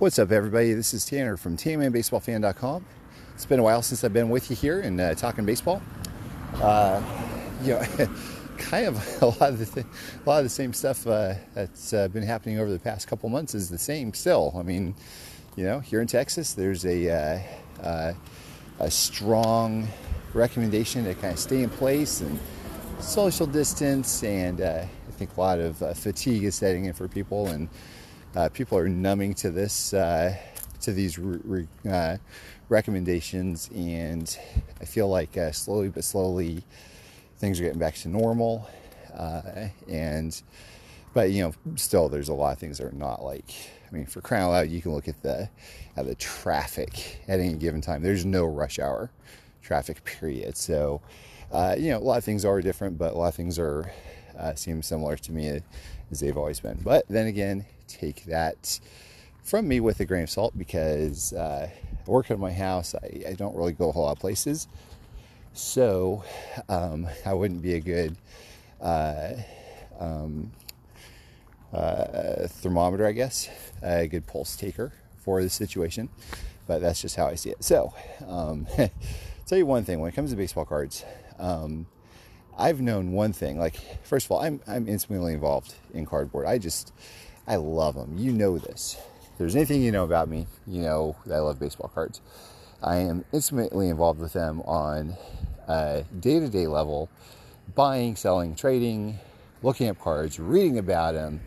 What's up, everybody? This is Tanner from TannerBaseballFan.com. It's been a while since I've been with you here and uh, talking baseball. Uh, you know, kind of a lot of the th- a lot of the same stuff uh, that's uh, been happening over the past couple months is the same still. I mean, you know, here in Texas, there's a uh, uh, a strong recommendation to kind of stay in place and social distance, and I think a lot of fatigue is setting in for people and uh, people are numbing to this, uh, to these re- uh, recommendations, and I feel like uh, slowly but slowly things are getting back to normal. Uh, and but you know, still there's a lot of things that are not like. I mean, for crying out loud, you can look at the at the traffic at any given time. There's no rush hour traffic period. So, uh, you know, a lot of things are different, but a lot of things are uh, seem similar to me as they've always been. But then again, take that from me with a grain of salt because uh, I work at my house. I, I, don't really go a whole lot of places. So um, I wouldn't be a good uh, um, uh, thermometer, I guess, a good pulse taker for the situation. But that's just how I see it. So, um, tell you one thing when it comes to baseball cards, um, I've known one thing. Like, first of all, I'm I'm intimately involved in cardboard. I just I love them. You know this. If there's anything you know about me, you know that I love baseball cards. I am intimately involved with them on a day-to-day level, buying, selling, trading, looking up cards, reading about them,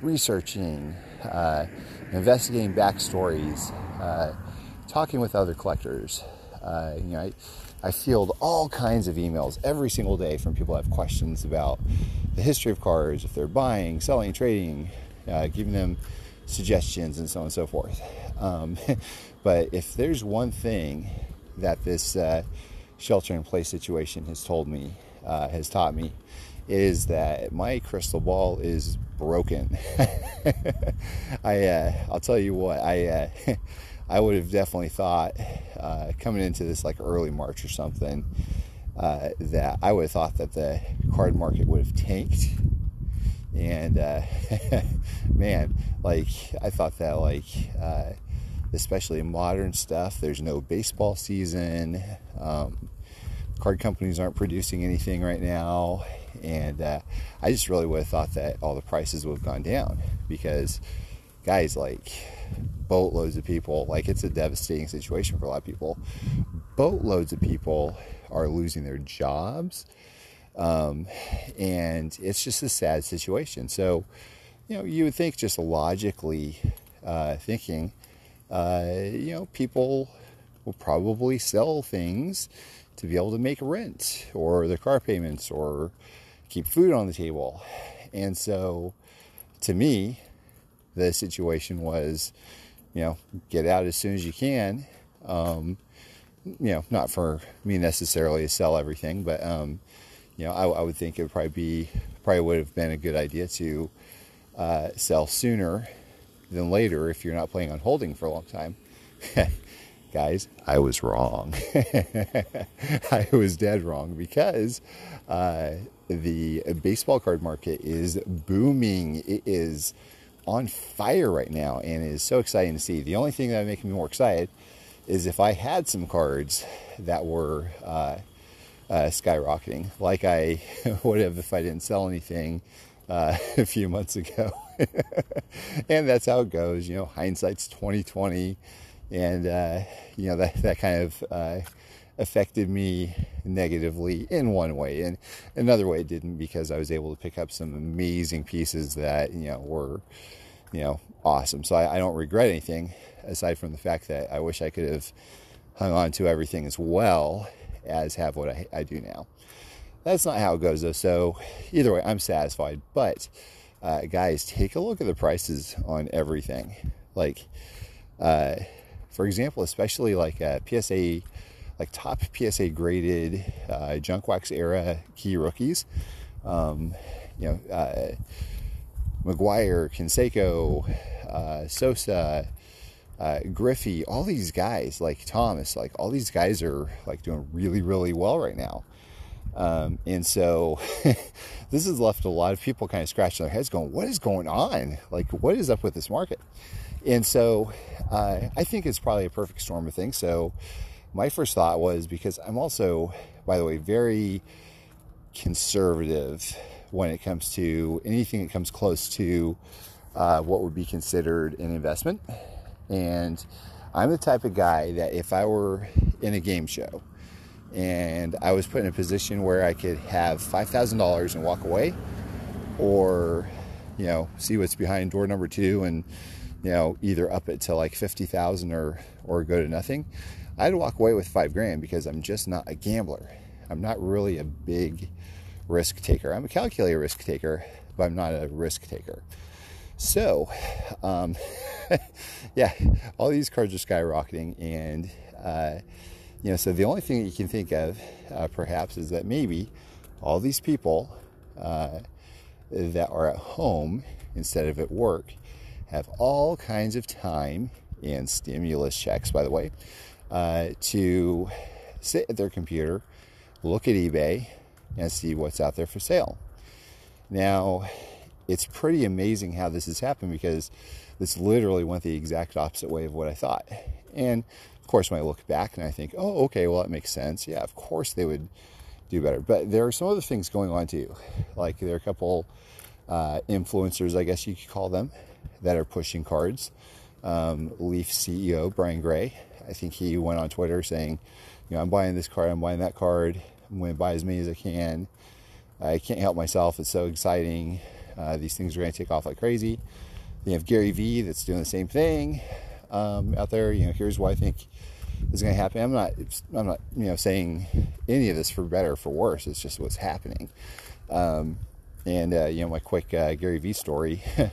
researching, uh, investigating backstories, uh, talking with other collectors. Uh, you know, I, I field all kinds of emails every single day from people that have questions about the history of cars, if they're buying, selling, trading, uh, giving them suggestions and so on and so forth. Um, but if there's one thing that this uh, shelter in place situation has told me, uh, has taught me, is that my crystal ball is broken. I, uh, I'll tell you what, I, uh, I would have definitely thought uh, coming into this like early March or something uh, that I would have thought that the card market would have tanked. And uh, man, like I thought that like uh, especially modern stuff. There's no baseball season. Um, card companies aren't producing anything right now, and uh, I just really would have thought that all the prices would have gone down because guys like boatloads of people like it's a devastating situation for a lot of people boatloads of people are losing their jobs um, and it's just a sad situation so you know you would think just logically uh, thinking uh, you know people will probably sell things to be able to make rent or the car payments or keep food on the table and so to me the situation was, you know, get out as soon as you can. Um, you know, not for me necessarily to sell everything, but um, you know, I, I, would think it would probably be probably would have been a good idea to uh, sell sooner than later if you're not planning on holding for a long time. Guys, I was wrong. I was dead wrong because uh, the baseball card market is booming. It is on fire right now and it is so exciting to see. The only thing that would make me more excited is if I had some cards that were uh, uh, skyrocketing, like I would have if I didn't sell anything uh, a few months ago. and that's how it goes, you know. Hindsight's twenty twenty, and uh, you know that that kind of uh, affected me negatively in one way, and another way it didn't because I was able to pick up some amazing pieces that you know were you know awesome. So I, I don't regret anything aside from the fact that I wish I could have hung on to everything as well as have what I, I do now. That's not how it goes though. So either way, I'm satisfied. But uh, guys, take a look at the prices on everything. Like, uh, for example, especially like uh, PSA like top PSA graded uh, junk wax era key rookies. Um, you know, uh, McGwire, Canseco, uh, Sosa, uh, Griffey, all these guys like Thomas, like all these guys are like doing really, really well right now. Um, and so this has left a lot of people kind of scratching their heads going, what is going on? Like, what is up with this market? And so uh, I think it's probably a perfect storm of things. So my first thought was because I'm also, by the way, very conservative when it comes to anything that comes close to uh, what would be considered an investment. And I'm the type of guy that if I were in a game show and I was put in a position where I could have $5,000 and walk away, or, you know, see what's behind door number two and, you know, either up it to like 50,000 or, or go to nothing, I'd walk away with five grand because I'm just not a gambler. I'm not really a big risk taker. I'm a calculated risk taker, but I'm not a risk taker. So, um, yeah, all these cards are skyrocketing, and uh, you know, so the only thing that you can think of, uh, perhaps, is that maybe all these people uh, that are at home instead of at work have all kinds of time and stimulus checks, by the way, uh, to sit at their computer, look at eBay, and see what's out there for sale. Now, it's pretty amazing how this has happened because this literally went the exact opposite way of what I thought. And of course, when I look back and I think, oh, okay, well, that makes sense. Yeah, of course they would do better. But there are some other things going on too. Like there are a couple uh, influencers, I guess you could call them, that are pushing cards. Um, Leaf CEO Brian Gray, I think he went on Twitter saying, you know, I'm buying this card, I'm buying that card, I'm going to buy as many as I can. I can't help myself. It's so exciting. Uh, these things are going to take off like crazy. You have Gary Vee that's doing the same thing um, out there. You know, here's what I think is going to happen. I'm not, I'm not, you know, saying any of this for better or for worse. It's just what's happening. Um, and uh, you know, my quick uh, Gary Vee story.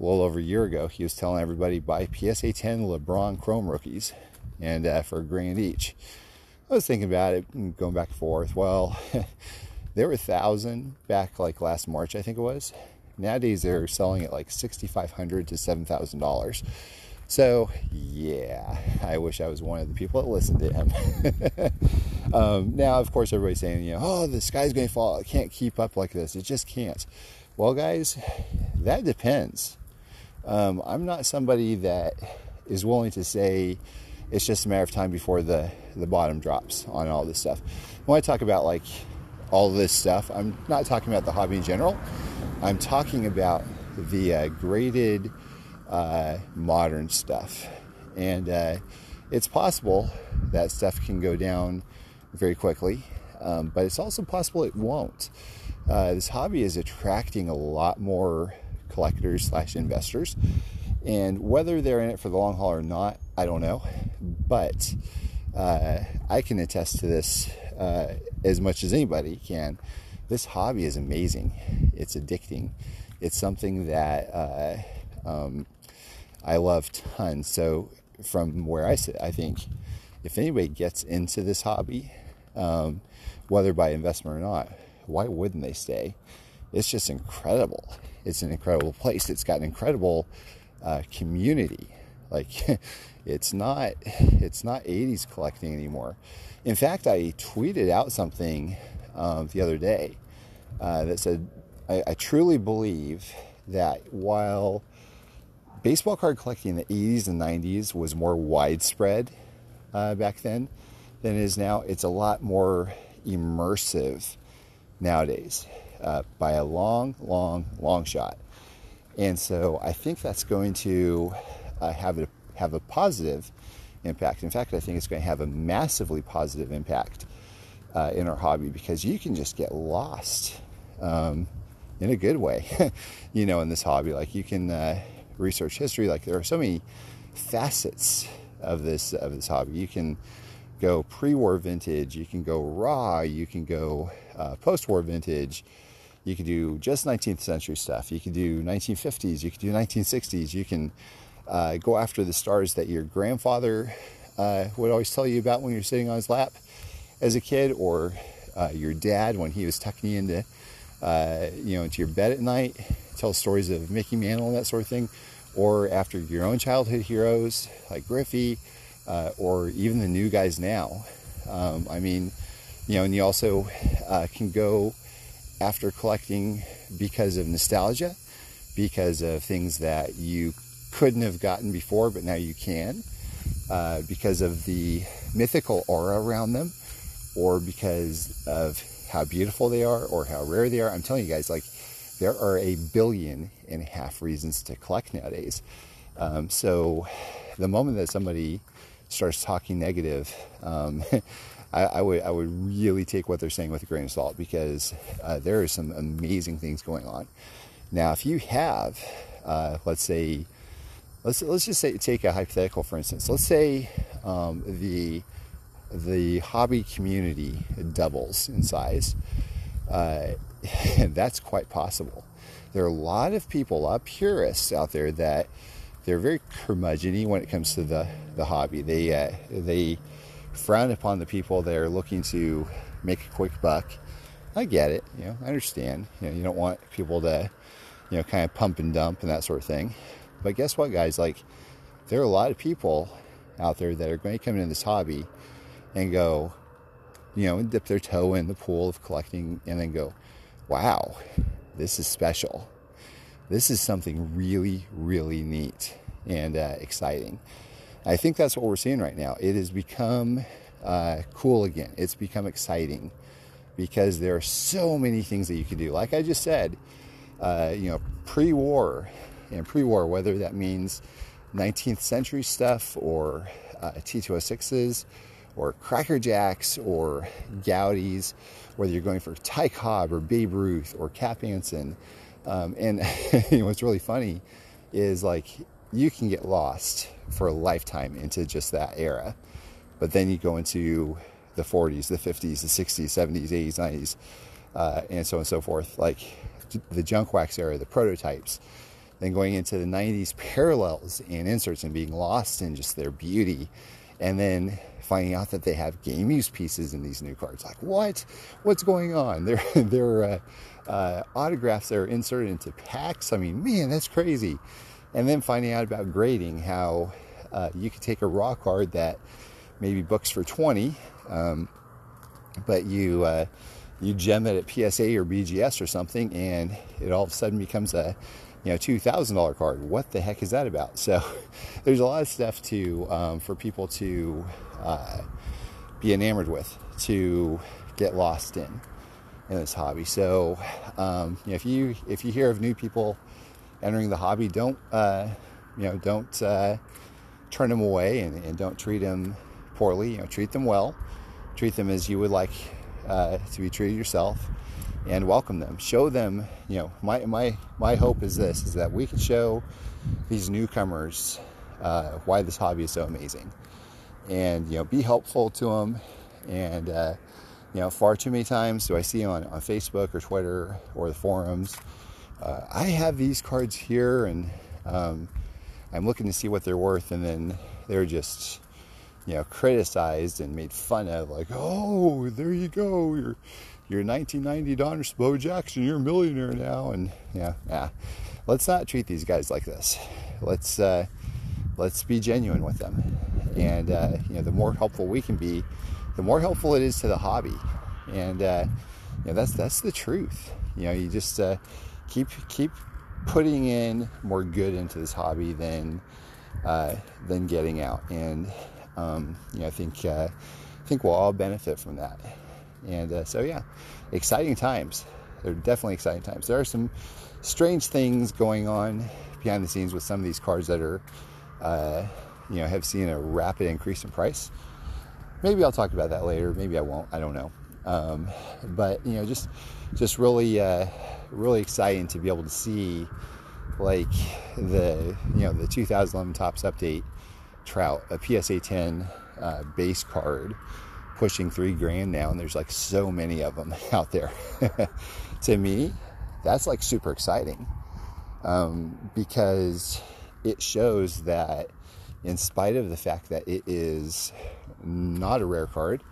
a little over a year ago, he was telling everybody buy PSA 10 LeBron Chrome rookies, and uh, for a grand each. I was thinking about it, going back and forth. Well, they were a thousand back like last March, I think it was. Nowadays, they're selling at like sixty-five hundred to seven thousand dollars. So, yeah, I wish I was one of the people that listened to him. um, now, of course, everybody's saying, you know, oh, the sky's going to fall. It can't keep up like this. It just can't. Well, guys, that depends. Um, I'm not somebody that is willing to say it's just a matter of time before the, the bottom drops on all this stuff. When I talk about like all this stuff, I'm not talking about the hobby in general. I'm talking about the uh, graded uh, modern stuff. And uh, it's possible that stuff can go down very quickly, um, but it's also possible it won't. Uh, this hobby is attracting a lot more collectors slash investors, and whether they're in it for the long haul or not, I don't know. But uh, I can attest to this uh, as much as anybody can. This hobby is amazing. It's addicting. It's something that uh, um, I love tons. So from where I sit, I think if anybody gets into this hobby, um, whether by investment or not, why wouldn't they stay? It's just incredible. It's an incredible place. It's got an incredible uh, community. Like it's not it's not 80s collecting anymore. In fact, I tweeted out something um, the other day uh, that said I, I truly believe that while baseball card collecting in the 80s and 90s was more widespread uh, back then than it is now. It's a lot more immersive nowadays uh, by a long, long, long shot. And so I think that's going to uh, have a have a positive impact. In fact, I think it's going to have a massively positive impact uh, in our hobby because you can just get lost um, in a good way, you know, in this hobby. Like you can uh, research history. Like there are so many facets of this of this hobby. You can go pre-war vintage, you can go raw, you can go uh, post-war vintage. You can do just 19th century stuff. You can do 1950s. You can do 1960s. You can uh, go after the stars that your grandfather uh, would always tell you about when you're sitting on his lap as a kid, or uh, your dad when he was tucking you into, uh, you know, into your bed at night, tell stories of Mickey Mantle and that sort of thing or after your own childhood heroes like Griffey, uh, or even the new guys now. Um, I mean, you know, and you also uh, can go after collecting because of nostalgia, because of things that you couldn't have gotten before, but now you can, uh, because of the mythical aura around them, or because of how beautiful they are or how rare they are. I'm telling you guys, like, there are a billion and a half reasons to collect nowadays. Um, so the moment that somebody starts talking negative, um, I, I, would I would really take what they're saying with a grain of salt because uh, there are some amazing things going on. Now, if you have, uh, let's say, let's let's just say take a hypothetical for instance. Let's say um, the the hobby community doubles in size. Uh, that's quite possible. There are a lot of people, a lot of purists out there that they're very curmudgeony when it comes to the, the hobby. They uh, they frown upon the people that are looking to make a quick buck. I get it, you know, I understand. You know, you don't want people to, you know, kind of pump and dump and that sort of thing. But guess what, guys? Like, there are a lot of people out there that are going to come into this hobby and go, you know, and dip their toe in the pool of collecting and then go, wow, this is special. This is something really, really neat and uh, exciting. I think that's what we're seeing right now. It has become uh, cool again. It's become exciting because there are so many things that you can do. Like I just said, uh, you know, pre-war and pre-war, whether that means 19th century stuff or uh, T206s or Cracker Jacks or Goudeys, whether you're going for Ty Cobb or Babe Ruth or Cap Anson. Um, and what's really funny is like you can get lost for a lifetime into just that era. But then you go into the 40s, the 50s, the 60s, 70s, 80s, 90s, uh, and so on and so forth. Like the junk wax era, the prototypes. Then going into the 90s, parallels and inserts and being lost in just their beauty. And then finding out that they have game use pieces in these new cards. Like, what? What's going on? They're, they're uh, uh, autographs that are inserted into packs. I mean, man, that's crazy. And then finding out about grading, how uh, you could take a raw card that maybe books for 20, um, but you uh, you gem it at PSA or BGS or something, and it all of a sudden becomes a you know two thousand dollar card. What the heck is that about? So there's a lot of stuff to um, for people to uh, be enamored with, to get lost in in this hobby. So um, you know, if you if you hear of new people entering the hobby, don't uh, you know don't uh, turn them away and, and, don't treat them poorly. You know, treat them well, treat them as you would like uh, to be treated yourself, and welcome them. Show them. You know, my my my hope is this: is that we can show these newcomers uh, why this hobby is so amazing, and you know, be helpful to them, and uh, you know, far too many times do I see on, on Facebook or Twitter or the forums uh, I have these cards here and um, I'm looking to see what they're worth, and then they're just, you know, criticized and made fun of, like, oh, there you go, you're, you're 1990 Donruss Bo Jackson, you're a millionaire now, and yeah, yeah. Let's not treat these guys like this. Let's uh, let's be genuine with them, and uh, you know, the more helpful we can be, the more helpful it is to the hobby, and uh, you know, that's that's the truth. You know, you just uh, keep keep putting in more good into this hobby than uh, than getting out, and um, you know, I think uh, I think we'll all benefit from that. And uh, so, yeah, exciting times. They're definitely exciting times. There are some strange things going on behind the scenes with some of these cards that are, uh, you know, have seen a rapid increase in price. Maybe I'll talk about that later. Maybe I won't. I don't know. Um, but you know, just just really uh, really exciting to be able to see like the you know the 2011 Topps update Trout a PSA 10 uh, base card pushing three grand now, and there's like so many of them out there. to me, that's like super exciting um, because it shows that in spite of the fact that it is not a rare card,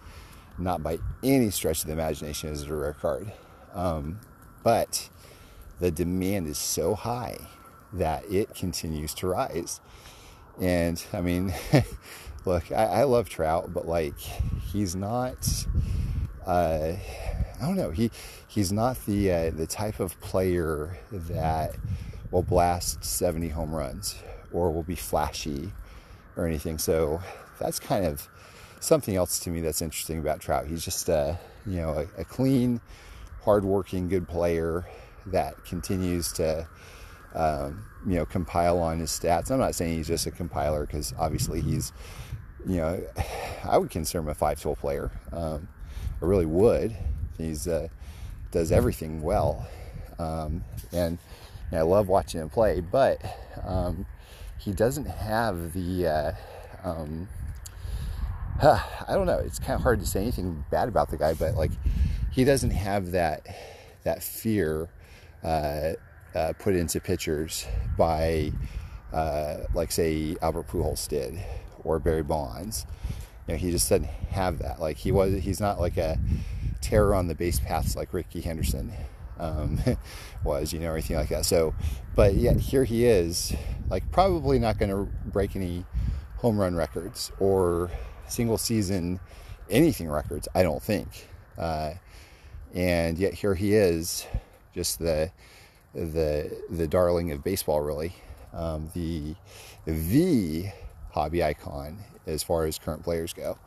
not by any stretch of the imagination is it a rare card. Um, but the demand is so high that it continues to rise. And I mean, look, I, I, love Trout, but like he's not uh, I don't know. He he's not the uh, the type of player that will blast 70 home runs or will be flashy or anything. So that's kind of something else to me that's interesting about Trout. He's just a you know a, a clean, hardworking, good player that continues to um, you know compile on his stats. I'm not saying he's just a compiler because obviously he's you know I would consider him a five-tool player. Um, I really would. He's uh, does everything well, um, and, and, I love watching him play. But um, he doesn't have the uh, um, I don't know. It's kind of hard to say anything bad about the guy, but like he doesn't have that that fear uh, uh, put into pitchers by uh, like say Albert Pujols did or Barry Bonds. You know, he just doesn't have that. Like he was, he's not like a terror on the base paths like Rickey Henderson um, was, you know, or anything like that. So, but yet here he is, like probably not going to break any home run records or single season anything records, I don't think. Uh, and yet here he is, just the the the darling of baseball, really, um, the the hobby icon as far as current players go,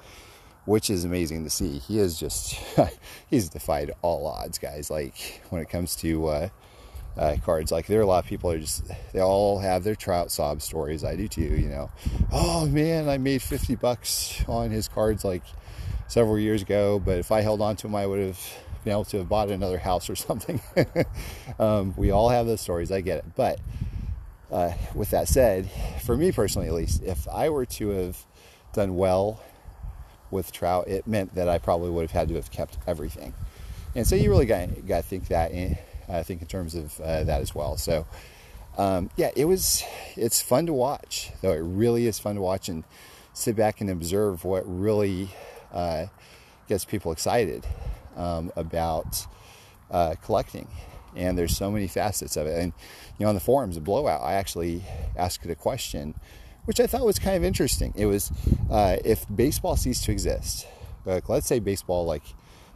which is amazing to see. He is just he's defied all odds, guys. Like when it comes to uh, uh, cards. Like there are a lot of people are just they all have their Trout sob stories. I do too. You know, oh man, I made fifty bucks on his cards like several years ago, but if I held on to him, I would have been able to have bought another house or something. um, we all have those stories. I get it, but. Uh, with that said, for me personally at least, if I were to have done well with Trout, it meant that I probably would have had to have kept everything. And so you really got, got to think that in, I think in terms of uh, that as well. So um, yeah, it was it's fun to watch though. It really is fun to watch and sit back and observe what really uh, gets people excited um, about uh, collecting. And there's so many facets of it. And you know, on the forums, a blowout, I actually asked a question, which I thought was kind of interesting. It was uh, if baseball ceased to exist, like let's say baseball, like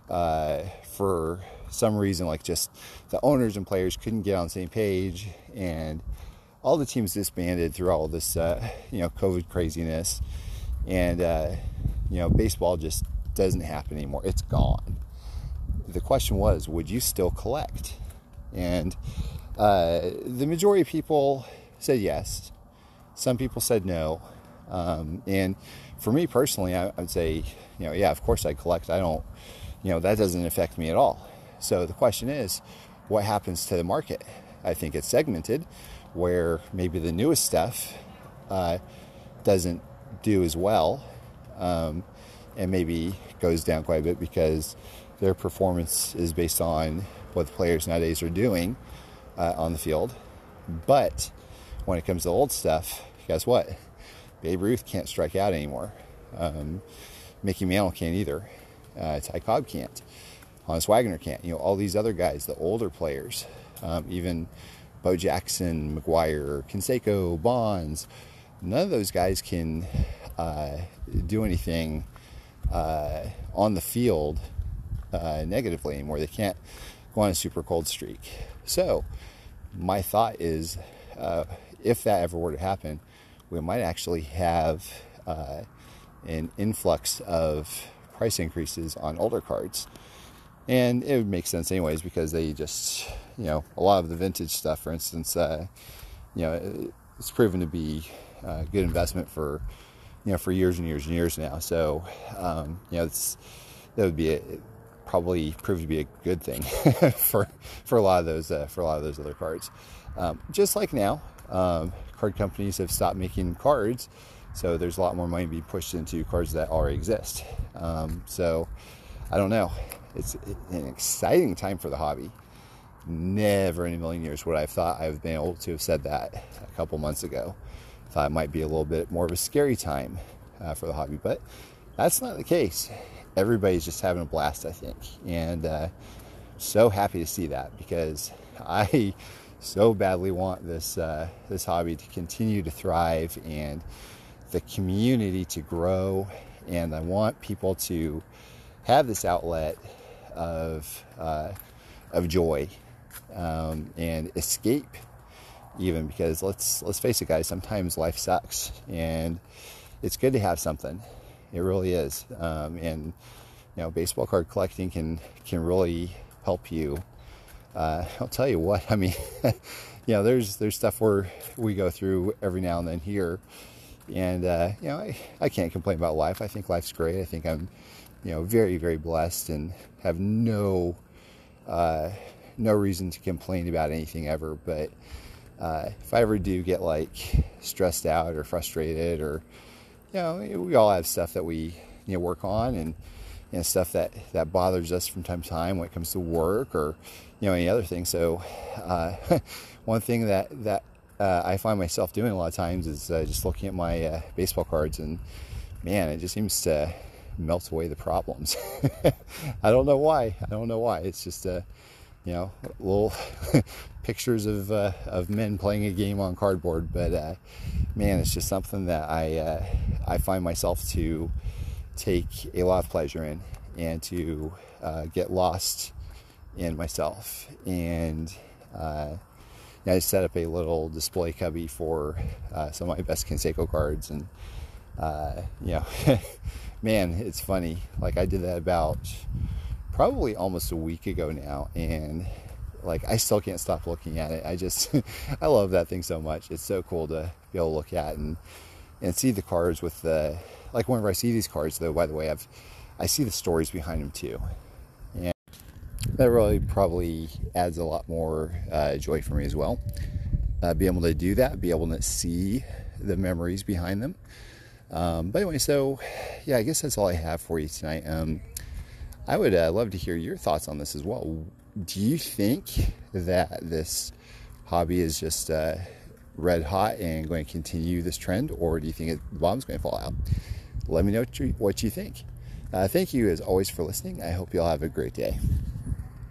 uh, for some reason, like just the owners and players couldn't get on the same page, and all the teams disbanded through all this, uh, you know, COVID craziness, and uh, you know, baseball just doesn't happen anymore. It's gone. The question was, would you still collect? And uh, the majority of people said yes. Some people said no. Um, and for me personally, I, would say, you know, yeah, of course I collect. I don't, you know, that doesn't affect me at all. So the question is, what happens to the market? I think it's segmented where maybe the newest stuff uh, doesn't do as well um, and maybe goes down quite a bit because their performance is based on what the players nowadays are doing uh, on the field. But when it comes to old stuff, guess what? Babe Ruth can't strike out anymore. Um, Mickey Mantle can't either. Uh, Ty Cobb can't. Honus Wagner can't. You know, all these other guys, the older players, um, even Bo Jackson, McGwire, Canseco, Bonds, none of those guys can uh, do anything uh, on the field uh, negatively anymore. They can't go on a super cold streak. So, my thought is uh, if that ever were to happen, we might actually have uh, an influx of price increases on older cards. And it would make sense anyways because they just, you know, a lot of the vintage stuff, for instance, uh, you know, it's proven to be a good investment for, you know, for years and years and years now. So, um, you know, it's, that would be a, probably prove to be a good thing for for a lot of those uh, for a lot of those other cards. Um, just like now, um, card companies have stopped making cards, so there's a lot more money being pushed into cards that already exist. Um, so I don't know it's an exciting time for the hobby. Never in a million years would I have thought I've been able to have said that a couple months ago. Thought it might be a little bit more of a scary time uh, for the hobby, but that's not the case. Everybody's just having a blast, I think, and uh, so happy to see that because I so badly want this uh, this hobby to continue to thrive and the community to grow, and I want people to have this outlet of uh, of joy um, and escape, even because let's let's face it, guys. Sometimes life sucks, and it's good to have something. It really is, um, and you know, baseball card collecting can can really help you. Uh, I'll tell you what. I mean, you know, there's there's stuff where we go through every now and then here, and uh, you know, I, I can't complain about life. I think life's great. I think I'm, you know, very very blessed and have no uh, no reason to complain about anything ever. But uh, if I ever do get like stressed out or frustrated, or you know, we all have stuff that we you know work on and you know, stuff that that bothers us from time to time when it comes to work or you know any other thing. So uh, one thing that that uh, I find myself doing a lot of times is uh, just looking at my uh, baseball cards and man, it just seems to melt away the problems. I don't know why. I don't know why. It's just uh, you know little pictures of uh, of men playing a game on cardboard, but uh, man, it's just something that I I find myself to take a lot of pleasure in and to get lost in myself and I set up a little display cubby for uh, some of my best Canseco cards, and uh, you know, man, it's funny. Like I did that about probably almost a week ago now, and like I still can't stop looking at it. I just I love that thing so much. It's so cool to be able to look at and and see the cards with the like whenever I see these cards though. By the way, I've I see the stories behind them too And that really probably adds a lot more uh, joy for me as well. Uh, be able to do that, be able to see the memories behind them. Um, but anyway, so yeah, I guess that's all I have for you tonight. Um, I would uh, love to hear your thoughts on this as well. Do you think that this hobby is just uh, red hot and going to continue this trend, or do you think the bomb's going to fall out? Let me know what you, what you think. Uh, thank you as always for listening. I hope you all have a great day.